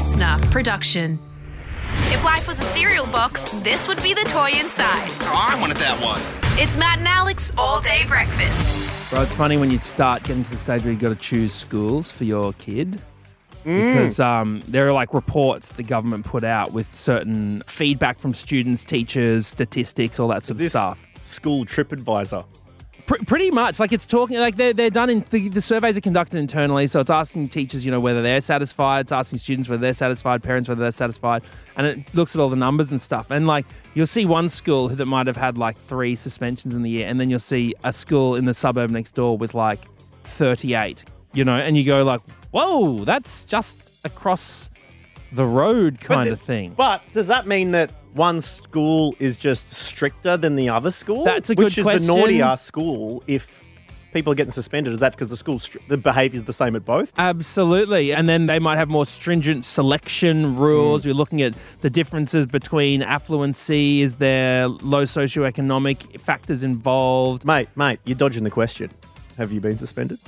listener production. If life was a cereal box, this would be the toy inside. Oh, I wanted that one. It's Matt and Alex all day breakfast. Bro, it's funny when you start getting to the stage where you've got to choose schools for your kid. Mm. Because um, there are like reports the government put out with certain feedback from students, teachers, statistics, all that sort of This stuff. school trip advisor. Pr- pretty much, like it's talking, like they're, they're done in the, the surveys are conducted internally, so it's asking teachers, you know, whether they're satisfied, it's asking students whether they're satisfied, parents whether they're satisfied, and it looks at all the numbers and stuff. And like you'll see one school that might have had like three suspensions in the year, and then you'll see a school in the suburb next door with like 38, you know, and you go like, whoa, that's just across the road kind the- of thing. But does that mean that one school is just stricter than the other school? That's a good Which is question. the naughtier school if people are getting suspended? Is that because the school str- the behaviour is the same at both? Absolutely. And then they might have more stringent selection rules. Mm. You're looking at the differences between affluency, is there low socioeconomic factors involved? Mate, mate, you're dodging the question. Have you been suspended?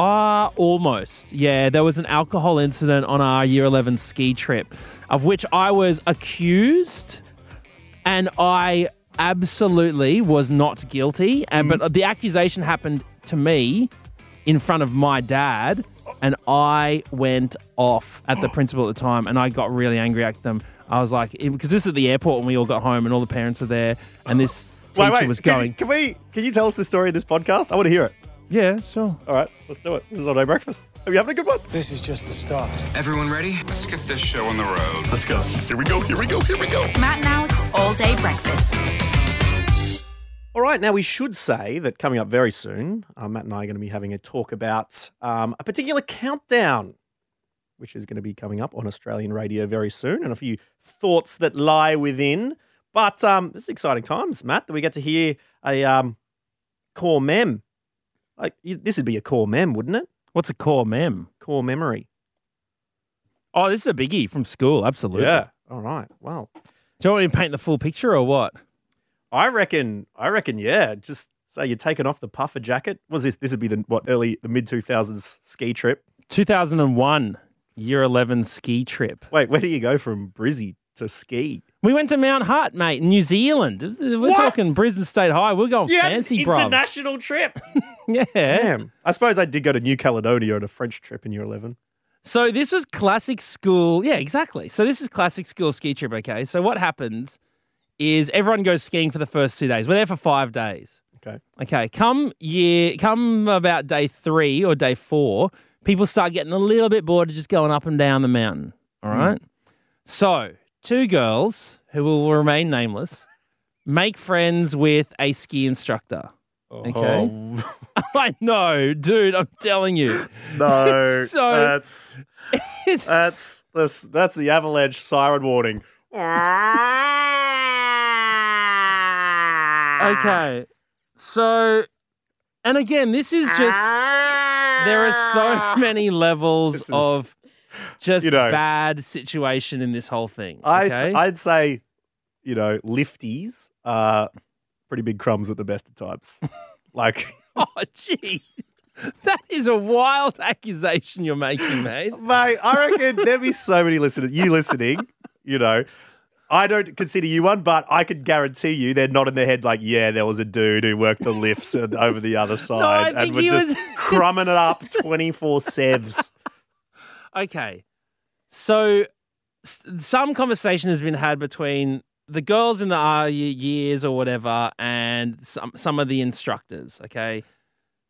Ah, almost. Yeah, there was an alcohol incident on our year 11 ski trip of which I was accused and I absolutely was not guilty. And but the accusation happened to me in front of my dad and I went off at the principal at the time and I got really angry at them. I was like because this is at the airport when we all got home and all the parents are there and this teacher was can- going, Can, we? Can you tell us the story of this podcast? I want to hear it. "Yeah, sure." All right, let's do it. This is all day breakfast. Are you having a good one? This is just the start. Everyone ready? Let's get this show on the road. Let's go. Here we go. Here we go. Here we go. Matt and Alex all day breakfast. All right, now we should say that coming up very soon, uh, Matt and I are going to be having a talk about um, a particular countdown, which is going to be coming up on Australian radio very soon, and a few thoughts that lie within. But um, this is exciting times, Matt, that we get to hear a um, core mem. Like this would be a core mem, wouldn't it? What's a core mem? Core memory. Oh, this is a biggie from school. Absolutely. Yeah. All right. Well, Do you want me to paint the full picture or what? I reckon. I reckon. Yeah. Just say you're taking off the puffer jacket. Was this? This would be the what early the mid two thousands ski trip. 2001 year 11 ski trip. Wait, where do you go from Brizzy to ski? We went to Mount Hutt, mate, in New Zealand. Was- We're What? talking Brisbane State High. We're going fancy, bro. international trip. Yeah. Damn. I suppose I did go to New Caledonia on a French trip in year 11. So this was classic school. Yeah, exactly. So this is classic school ski trip, okay? So what happens is everyone goes skiing for the first two days. We're there for five days. Okay. Okay, come year, come about day three or day four, people start getting a little bit bored of just going up and down the mountain. All hmm. right. So two girls who will remain nameless make friends with a ski instructor. Oh. Okay. Oh, I know, dude. I'm telling you. no. So- that's It's- that's that's that's the avalanche siren warning. Okay. So, and again, this is just, there are so ah. many levels is- of just You know. bad situation in this whole thing. I Okay. I'd say, you know, lifties are pretty big crumbs at the best of times. like oh, gee. That is a wild accusation you're making, mate. Mate, I reckon there'd be so many listeners. You listening, you know. I don't consider you one, but I can guarantee you they're not in their head like, yeah, there was a dude who worked the lifts over the other side I and think just was- crumbing it up 24 sevs. Okay. So, some conversation has been had between the girls in the y- years or whatever and some, some of the instructors. Okay.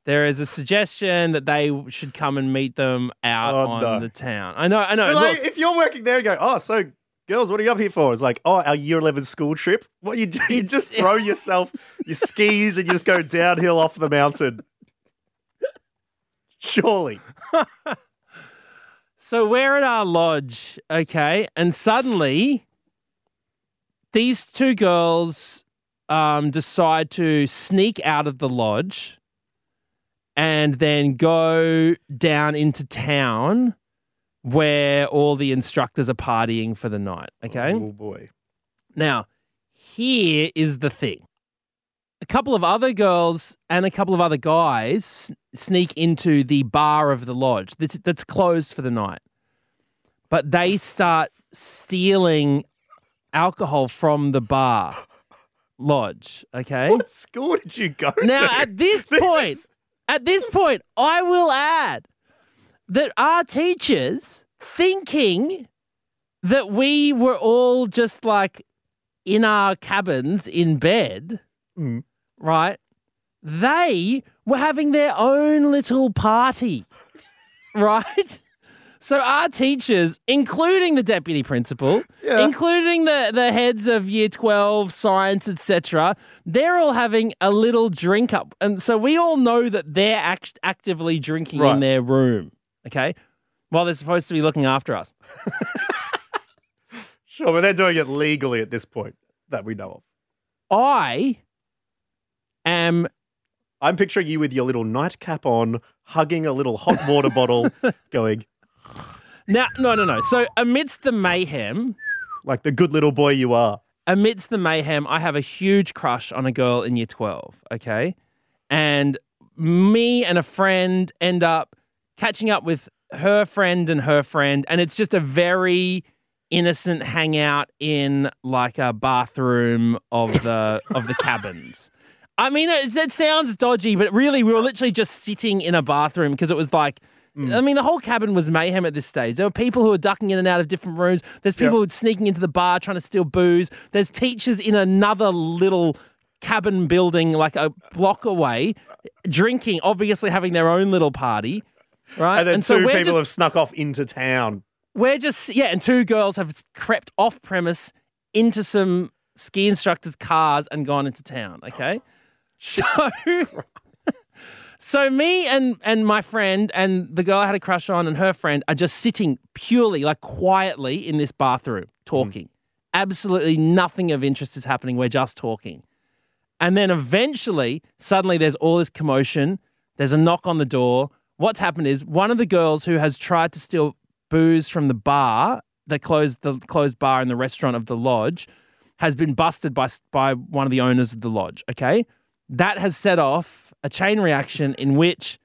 There is a suggestion that they should come and meet them out Oh, on no. the town. I know, I know. But like, Look, if you're working there and go, oh, so girls, what are you up here for? It's like, oh, our year 11 school trip. What you do, you just throw yourself, your skis, and you just go downhill off the mountain. Surely. So we're at our lodge, okay, and suddenly these two girls um, decide to sneak out of the lodge and then go down into town where all the instructors are partying for the night. Okay. Oh, boy. Now, here is the thing. A couple of other girls and a couple of other guys sneak into the bar of the lodge that's, that's closed for the night. but they start stealing alcohol from the bar lodge. Okay. What school did you go to? Now, to? at this This point, is- at this point, I will add that our teachers thinking that we were all just like in our cabins in bed, Mm. Right? They were having their own little party, right? So our teachers, including the deputy principal, Yeah. including the, the heads of year 12, science, etc., they're all having a little drink up. And so we all know that they're act- actively drinking Right. in their room, okay? While they're supposed to be looking after us. Sure, but they're doing it legally at this point that we know of. I am I'm picturing you with your little nightcap on, hugging a little hot water bottle, going now no no no. So amidst the mayhem, like the good little boy you are. amidst the mayhem, I have a huge crush on a girl in year 12, okay? And me and a friend end up catching up with her friend and her friend, and it's just a very innocent hangout in like a bathroom of the of the cabins. I mean, it, it sounds dodgy, but really, we were literally just sitting in a bathroom because it was like, mm. I mean, the whole cabin was mayhem at this stage. There were people who were ducking in and out of different rooms. There's people who were sneaking into the bar trying to steal booze. There's teachers in another little cabin building, like a block away, drinking, obviously having their own little party. Right. And then so 2 we're people just, have snuck off into town. we're just yeah, and two girls have crept off premise into some ski instructors' cars and gone into town. Okay, so so me and and my friend and the girl I had a crush on and her friend are just sitting purely like quietly in this bathroom mm-hmm. talking. Absolutely nothing of interest is happening. We're just talking. And then eventually, suddenly there's all this commotion. There's a knock on the door. What's happened is one of the girls who has tried to steal booze from the bar, the closed the closed bar in the restaurant of the lodge, has been busted by by one of the owners of the lodge. Okay, that has set off a chain reaction in which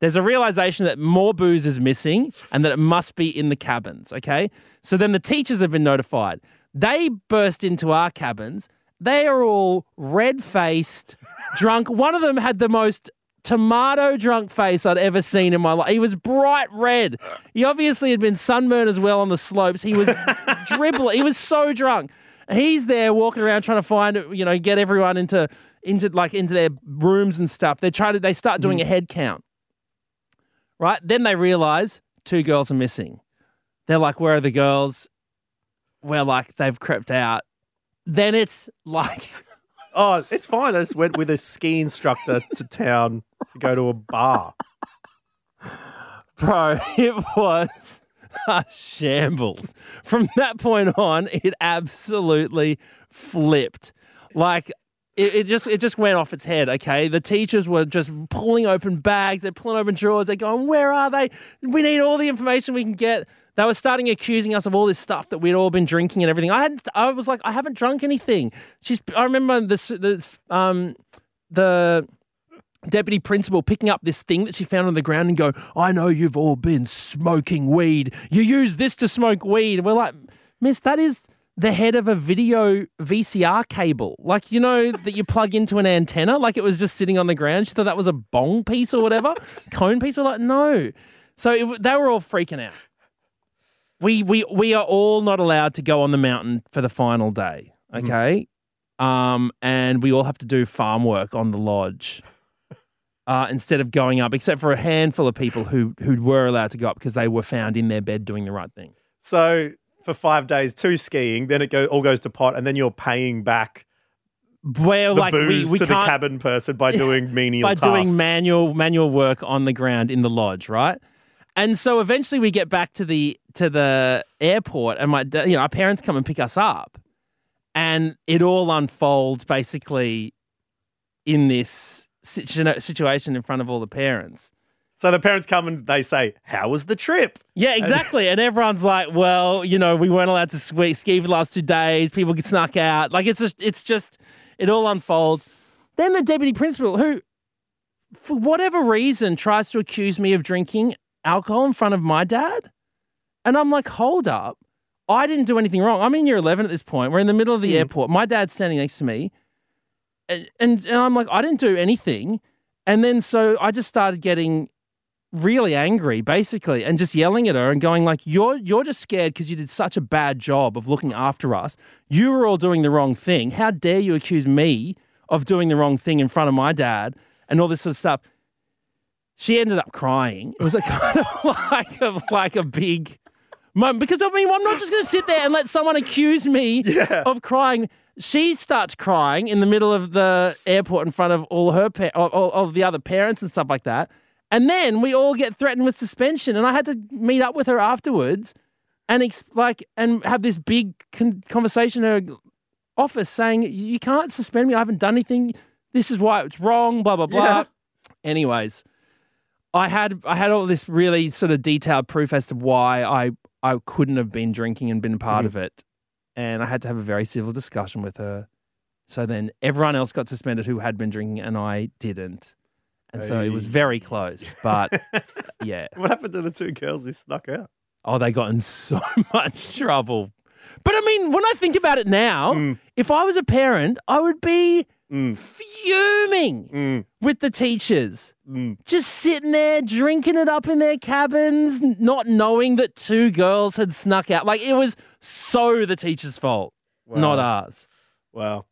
there's a realization that more booze is missing and that it must be in the cabins. Okay, so then the teachers have been notified. They burst into our cabins. They are all red faced, drunk. One of them had the most tomato drunk face I'd ever seen in my life. He was bright red. He obviously had been sunburned as well on the slopes. He was dribbling. He was so drunk. He's there walking around trying to find, you know, get everyone into into like into their rooms and stuff. They try to they start doing mm. a head count. Right? Then they realize two girls are missing. They're like, where are the girls? We're like, they've crept out. Then it's like Oh, it's fine. I just went with a ski instructor to town to go to a bar. Bro, it was a shambles. From that point on, it absolutely flipped. Like it, it just it just went off its head. Okay, the teachers were just pulling open bags. They're pulling open drawers. They're going, "Where are they? We need all the information we can get." They were starting accusing us of all this stuff that we'd all been drinking and everything. I hadn't. I was like, I haven't drunk anything. She's. I remember this. This. Um. The deputy principal picking up this thing that she found on the ground and go, I know you've all been smoking weed. You use this to smoke weed. We're like, Miss, that is the head of a video VCR cable. Like, you know, that you plug into an antenna. Like it was just sitting on the ground. She thought that was a bong piece or whatever, cone piece. We're like, no. So it, they were all freaking out. We, we, we are all not allowed to go on the mountain for the final day. Okay. Um, and we all have to do farm work on the lodge uh, instead of going up, except for a handful of people who who were allowed to go up because they were found in their bed doing the right thing. So for five days, two skiing, then it go, all goes to pot, and then you're paying back Well, the like booze we to the cabin person by doing menial by tasks. doing manual manual work on the ground in the lodge, right? And so eventually we get back to the to the airport, and my you know our parents come and pick us up, and it all unfolds basically in this situ- situation in front of all the parents. So the parents come and they say, "How was the trip?" Yeah, exactly. And everyone's like, well, you know, we weren't allowed to ski, ski for the last two days. People get snuck out. Like, it's just, it's just, it all unfolds. Then the deputy principal, who, for whatever reason, tries to accuse me of drinking alcohol in front of my dad. And I'm like, hold up. I didn't do anything wrong. I'm in year 11 at this point. We're in the middle of the hmm. airport. My dad's standing next to me. And, and, and I'm like, I didn't do anything. And then so I just started getting really angry, basically, and just yelling at her and going like, "You're you're just scared because you did such a bad job of looking after us. You were all doing the wrong thing. How dare you accuse me of doing the wrong thing in front of my dad and all this sort of stuff." She ended up crying. It was a kind of like a like a big moment because I mean, I'm not just going to sit there and let someone accuse me Yeah. of crying. She starts crying in the middle of the airport in front of all her pa- all, all, all the other parents and stuff like that. And then we all get threatened with suspension, and I had to meet up with her afterwards, and ex- like and have this big con- conversation in her office saying, "You can't suspend me. I haven't done anything. This is why it's wrong." Blah blah blah. Yeah. Anyways, I had I had all this really sort of detailed proof as to why I I couldn't have been drinking and been part mm-hmm. of it, and I had to have a very civil discussion with her. So then everyone else got suspended who had been drinking, and I didn't. And so it was very close, but yeah. What happened to the two girls who snuck out? Oh, they got in so much trouble. But I mean, when I think about it now, Mm. if I was a parent, I would be Mm. fuming Mm. with the teachers. Mm. Just sitting there drinking it up in their cabins, not knowing that two girls had snuck out. Like it was so the teacher's fault, not ours. Wow.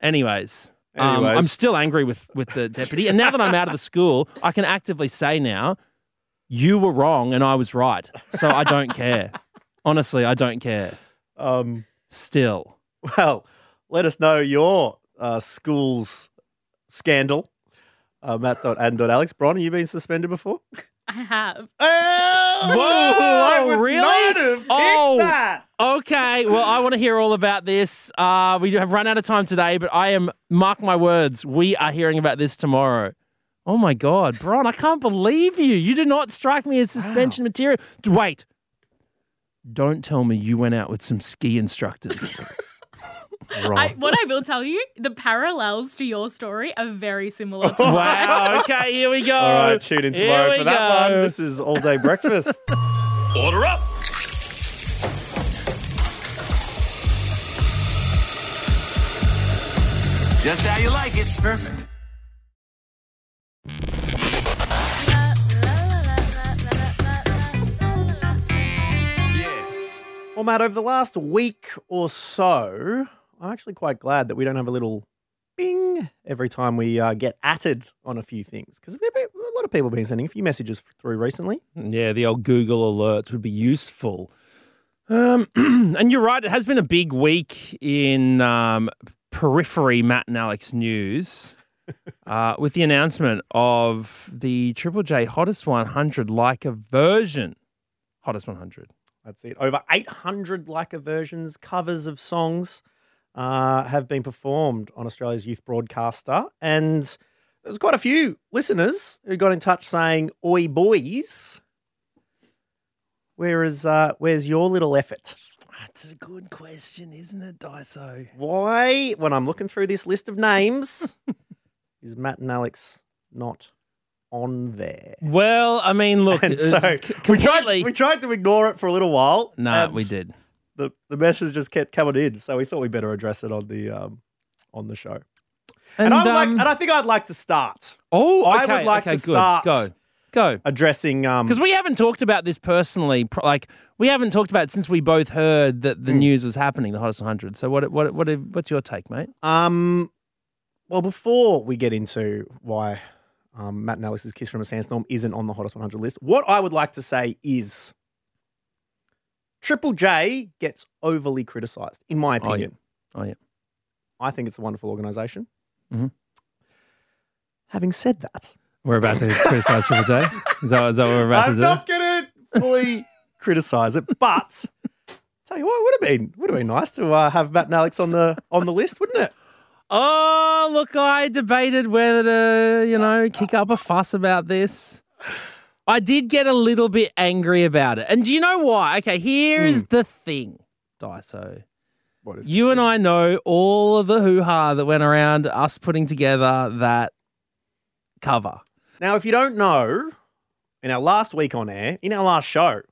Anyways, um, I'm still angry with with the deputy, and now that I'm out of the school, I can actively say now, you were wrong and I was right. So I don't care. Honestly, I don't care. Um, Still, well, let us know your uh, school's scandal. Uh, Matt.and.alex. Bron, have you been suspended before? I have. Oh, Whoa, I would really? not have picked Oh. that. Okay. Well, I want to hear all about this. Uh, we have run out of time today, but I am mark my words. We are hearing about this tomorrow. Oh my God, Bron, I can't believe you. You do not strike me as suspension material. Wait. Don't tell me you went out with some ski instructors. Wrong. I, what I will tell you, the parallels to your story are very similar to mine. wow. Okay, here we go. All right, tune in tomorrow we for that go. one. This is All Day Breakfast. Order up. Just how you like it. Perfect. Yeah. Well, Matt, over the last week or so, I'm actually quite glad that we don't have a little bing every time we uh, get atted on a few things because a lot of people have been sending a few messages through recently. Yeah, the old Google alerts would be useful. Um, and you're right, it has been a big week in um, periphery Matt and Alex news uh, with the announcement of the Triple J Hottest 100 like a version. Hottest 100. That's it. Over 800 Like a versions, covers of songs uh, have been performed on Australia's youth broadcaster. And there's quite a few listeners who got in touch saying, Oi, boys, where is, uh, where's your little effort? That's a good question, isn't it, Dyso? Why, when I'm looking through this list of names, is Matt and Alex not on there? Well, I mean, look, And uh, so c- we, tried, completely. we tried to ignore it for a little while. Nah, we did. The, the message just kept coming in, so we thought we better address it on the um, on the show. And, I would like, um, and I think I'd like to start oh, I would like okay, to good. start- Go, go. addressing um, Because we haven't talked about this personally. Like we haven't talked about it since we both heard that Hmm. the news was happening, the hottest 100. So what? What? What? What's your take, mate? Um, well, before we get into why um, Matt and Alex's Kiss from a Sandstorm isn't on the hottest 100 list, what I would like to say is Triple J gets overly criticised, in my Oh, yeah. opinion. Oh yeah. I think it's a wonderful organization Mhm. Having said that, We're about to criticize Triple J. Is that, is that what we're about to do? I'm not going to fully criticize it, but tell you what, it would have been would have been nice to uh, have Matt and Alex on the on the list, wouldn't it? Oh, look, I debated whether to, you know, kick up a fuss about this. I did get a little bit angry about it. And do you know why? Okay, here's the thing, Dyso. What is You and I know all of the hoo ha that went around us putting together that cover. Now, if you don't know, in our last week on air, in our last show,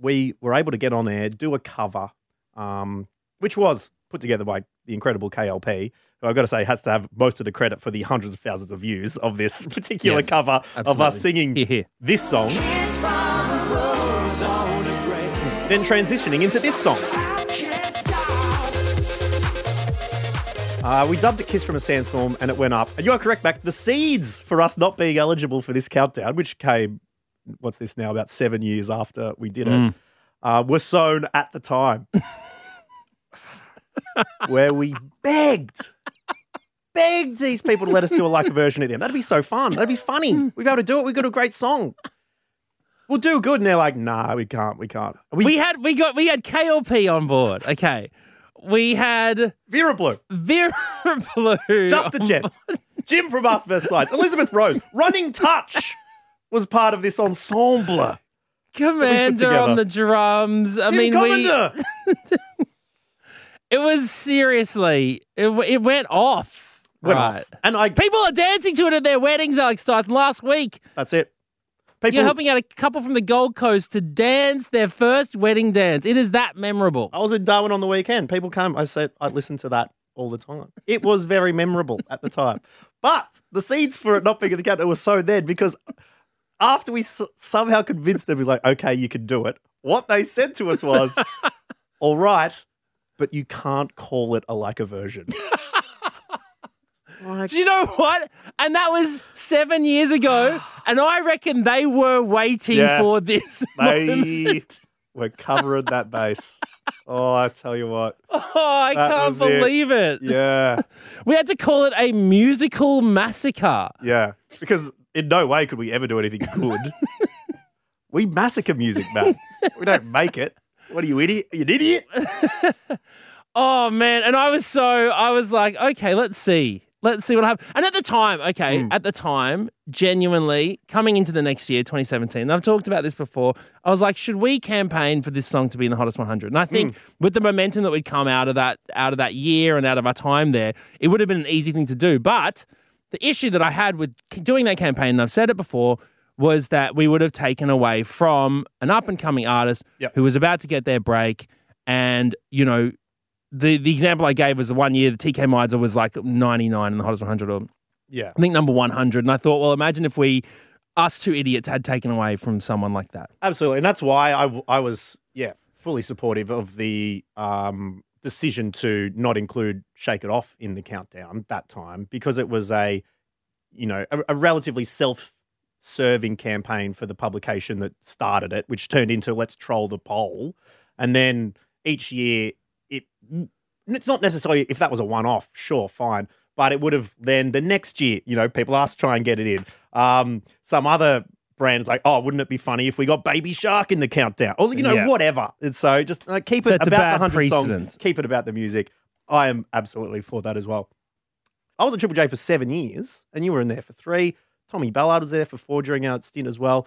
we were able to get on air, do a cover, um, which was put together by the incredible KLP, who I've got to say has to have most of the credit for the hundreds of thousands of views of this particular Yes, cover of us singing Here, here. this song. Then transitioning into this song. Uh, we dubbed it Kiss from a Sandstorm and it went up. And you are correct, Mac. The seeds for us not being eligible for this countdown, which came, what's this now, about seven years after we did it, uh, were sown at the time. where we begged, begged these people to let us do a like a version of them. That'd be so fun. That'd be funny. We'd be able to do it. We've got a great song. We'll do good. And they're like, nah, we can't. We can't. We, We had we got we had KLP on board. Okay. We had Vera Blue. Vera Blue. Just a Gent. Jim from Us vs. Science. Elizabeth Rose. Running Touch was part of this ensemble. Commander on the drums. I Tim mean, we it was seriously it, it went off. Went right. off. And I, People are dancing to it at their weddings, Alex Dyson. Last week, that's it. People, you're helping out a couple from the Gold Coast to dance their first wedding dance. It is that memorable. I was in Darwin on the weekend. People come. I said, I listened to that all the time. It was very memorable at the time. But the seeds for it not being in the countdown were so then because after we s- somehow convinced them, we're like, okay, you can do it. What they said to us was, all right, but you can't call it a like a version. Do you know what? And that was seven years ago. And I reckon they were waiting Yeah. for this they moment. were covering that base. Oh, I tell you what. Oh, I can't was it. believe it. Yeah, We had to call it a musical massacre. yeah. Because in no way could we ever do anything good. we massacre music, man. We don't make it. What are you, idiot? Are you an idiot? Oh man, and I was so I was like, okay, let's see. Let's see what happens. And at the time, okay, Hmm. at the time, genuinely coming into the next year, 2017, and I've talked about this before. I was like, should we campaign for this song to be in the hottest 100? And I think Hmm. with the momentum that would come out of that out of that year and out of our time there, it would have been an easy thing to do. But the issue that I had with doing that campaign, and I've said it before, was that we would have taken away from an up and coming artist Yep. who was about to get their break, and you know the the example I gave was the one year the Tkay Maidza was like 99 in the hottest 100, or Yeah. I think number 100. And I thought, well, imagine if we, us two idiots, had taken away from someone like that. Absolutely. And that's why I I was, yeah, fully supportive of the um, decision to not include Shake It Off in the countdown that time because it was a, you know, a, a relatively self serving campaign for the publication that started it, which turned into Let's Troll the Poll. And then each year, it it's not necessarily if that was a one off, sure, fine. But it would have then the next year, you know, people asked try and get it in. Um, some other brands like, oh, wouldn't it be funny if we got Baby Shark in the countdown? Or, you know, Yeah. whatever. And so just uh, keep So it about the 100 songs, keep it about the music. I am absolutely for that as well. I was at Triple J for seven years, and you were in there for three. Tommy Ballard was there for four during our stint as well.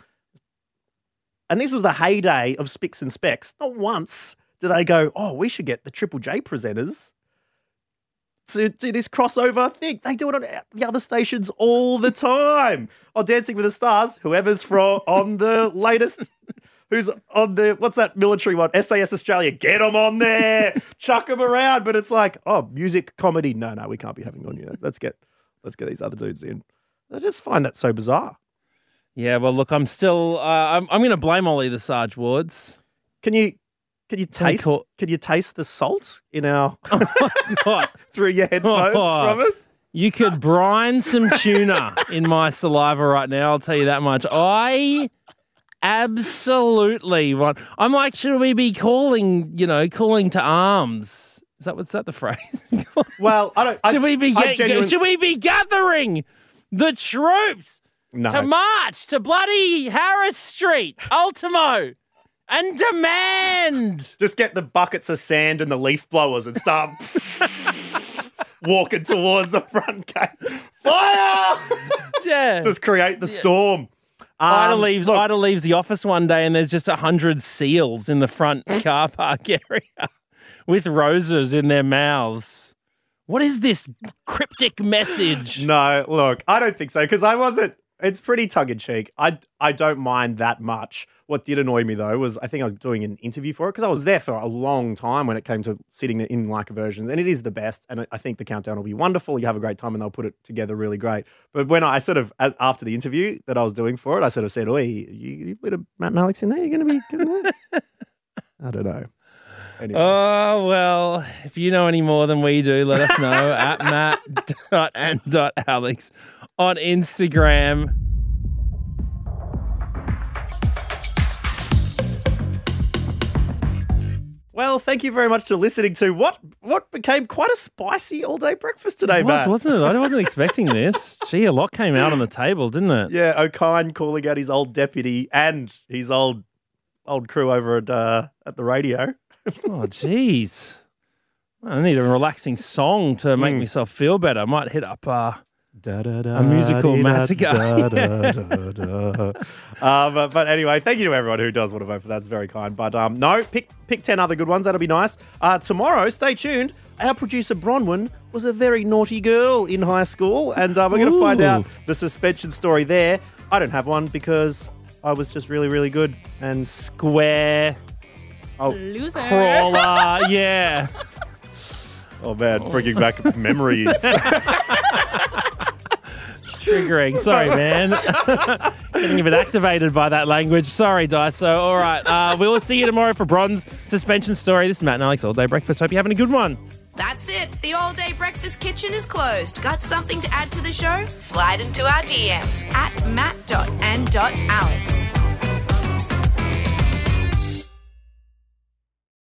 And this was the heyday of Spicks and Specs. Not once did they go, oh, we should get the Triple J presenters to do this crossover thing. They do it on the other stations all the time. On Dancing with the Stars, whoever's from on the latest, who's on the what's that military one? SAS Australia. Get them on there, chuck them around. But it's like, oh, music comedy. No, no, we can't be having on you. Let's get let's get these other dudes in. I just find that so bizarre. Yeah, well, look, I'm still, uh, I'm, I'm going to blame Ollie the Sarge Wards. Can you can you taste call- can you taste the salt in our oh, What? through your headphones Oh. from us? You could brine some tuna in my saliva right now. I'll tell you that much. I absolutely want. I'm like, should we be calling? You know, calling to arms? Is that what's that the phrase? Well, I don't. I, should we be get, genuine- should we be gathering the troops no. to march to bloody Harris Street, Ultimo, and demand? Just get the buckets of sand and the leaf blowers and start walking towards the front gate. Fire! Yeah. Just create the storm. Ida Um, leaves. look, Ida leaves the office one day, and there's just a hundred seals in the front car park area with roses in their mouths. What is this cryptic message? No, look, I don't think so because I wasn't. It's pretty tongue in cheek. I I don't mind that much. What did annoy me though was I think I was doing an interview for it because I was there for a long time when it came to sitting in like versions, and it is the best. And I- think the countdown will be wonderful. You have a great time, and they'll put it together really great. But when I sort of as, after the interview that I was doing for it, I sort of said, "Oi, you, you put a Matt and Alex in there. You're going to be." Gonna... I don't know. Anyway. Oh, well, if you know any more than we do, let us know at matt.and.alex on Instagram. Well, thank you very much for listening to what what became quite a spicy all day breakfast today, It was, Matt. wasn't it? I wasn't expecting this. Gee, a lot came out on the table, didn't it? Yeah, Okine calling out his old deputy and his old old crew over at uh, at the radio. Oh, jeez. I need a relaxing song to make Mm. myself feel better. I might hit up uh, A musical massacre. uh, but, but anyway, thank you to everyone who does want to vote for that. It's very kind. But um, no, pick pick ten other good ones. That'll be nice. Uh, tomorrow, stay tuned. Our producer Bronwyn was a very naughty girl in high school, and uh, we're going to find out the suspension story there. I don't have one because I was just really, really good. And Square oh, Loser. Crawler. yeah. oh man, bringing back memories. Triggering. Sorry, man. Getting a bit activated by that language. Sorry, Dyso. All right. Uh, we will see you tomorrow for Bron's Suspension Story. This is Matt and Alex All Day Breakfast. Hope you're having a good one. That's it. The all day breakfast kitchen is closed. Got something to add to the show? Slide into our DMs at matt.and.alex.